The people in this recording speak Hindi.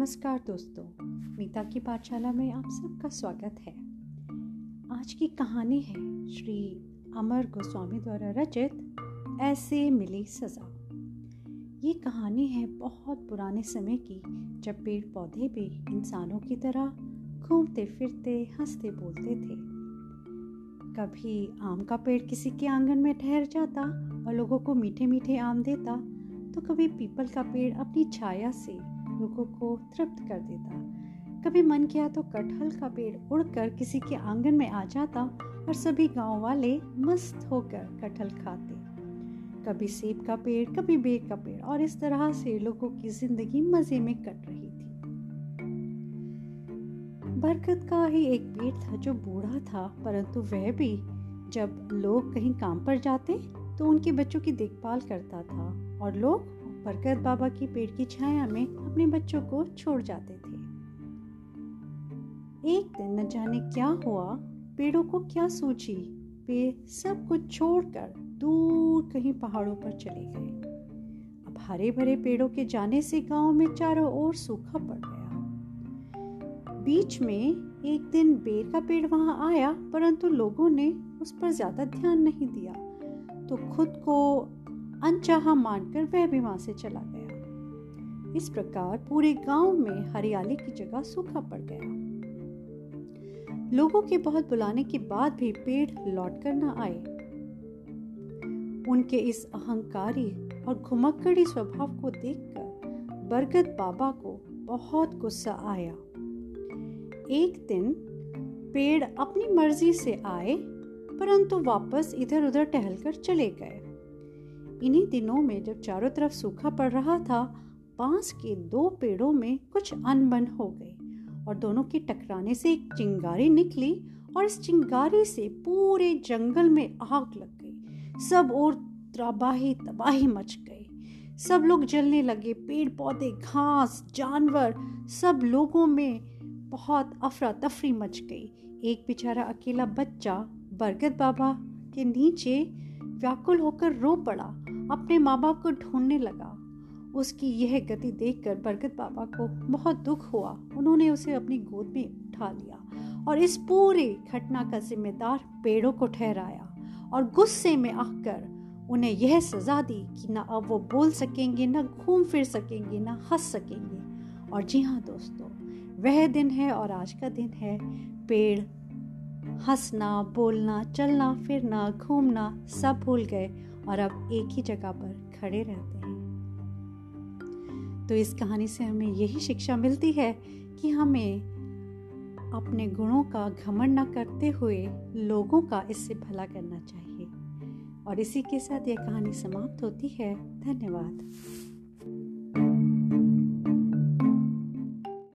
नमस्कार दोस्तों, मीता की पाठशाला में आप सबका स्वागत है। आज की कहानी है श्री अमर गोस्वामी द्वारा रचित ऐसे मिली सज़ा। ये कहानी है बहुत पुराने समय की, जब पेड़ पौधे भी इंसानों की तरह घूमते फिरते हँसते बोलते थे। कभी आम का पेड़ किसी के आँगन में ठहर जाता और लोगों को मीठे मीठे आम देता तो कभी पीपल का पेड़ अपनी छाया से लोगों को तृप्त कर देता। कभी मन किया तो कटहल का पेड़ उड़कर किसी के आँगन में आ जाता और सभी गाँव वाले मस्त होकर कटहल खाते। कभी सेब का पेड़, कभी बेर का पेड़ और इस तरह से लोगों की ज़िंदगी मज़े में कट रही थी। बरकत का ही एक पेड़ था जो बूढ़ा था, परंतु वह भी जब लोग कहीं काम पर जाते तो उनके बच्चों की देखभाल करता था और लोग बरकत बाबा की पेड़ की छाया में अपने बच्चों को छोड़ जाते थे। एक दिन न जाने क्या हुआ, पेड़ों को क्या सूझी, वे सब कुछ छोड़कर दूर कहीं पहाड़ों पर चले गए। अब हरे भरे पेड़ों के जाने से गाँव में चारों ओर सूखा पड़ गया। बीच में एक दिन बेर का पेड़ वहाँ आया, परंतु लोगों ने उस पर ज़्यादा ध्यान नहीं दिया। तो खुद को अनचाहा मानकर वह भी वहाँ से चला गया। इस प्रकार पूरे गाँव में हरियाली की जगह सूखा पड़ गया। लोगों के बहुत बुलाने के बाद भी पेड़ लौट कर न आए। उनके इस अहंकारी और घुमक्कड़ी स्वभाव को देखकर बरगद बाबा को बहुत गुस्सा आया। एक दिन पेड़ अपनी मर्ज़ी से आए, परंतु वापस इधर उधर टहलकर चले गए। इन्हीं दिनों में जब चारों तरफ़ सूखा पड़ रहा था बाँस के दो पेड़ों में कुछ अनबन हो गई और दोनों के टकराने से एक चिंगारी निकली और इस चिंगारी से पूरे जंगल में आग लग गई। सब और तबाही तबाही मच गई सब लोग जलने लगे। पेड़ पौधे घास, जानवर, सब लोगों में बहुत अफरा तफरी मच गई। एक बेचारा अकेला बच्चा, बरगद बाबा के नीचे व्याकुल होकर रो पड़ा। अपने माँ बाप को ढूँढने लगा। उसकी यह गति देखकर बरगद बाबा को बहुत दुख हुआ। उन्होंने उसे अपनी गोद में उठा लिया और इस पूरी घटना का जिम्मेदार पेड़ों को ठहराया और गुस्से में आकर उन्हें यह सजा दी कि ना अब वो बोल सकेंगे, ना घूम फिर सकेंगे, ना हंस सकेंगे। और जी हाँ दोस्तों, वह दिन है और आज का दिन है। पेड़, हंसना, बोलना, चलना, फिरना, घूमना सब भूल गए और अब एक ही जगह पर खड़े रहते हैं। तो इस कहानी से हमें यही शिक्षा मिलती है कि हमें अपने गुणों का घमंड न करते हुए लोगों का इससे भला करना चाहिए। और इसी के साथ यह कहानी समाप्त होती है। धन्यवाद।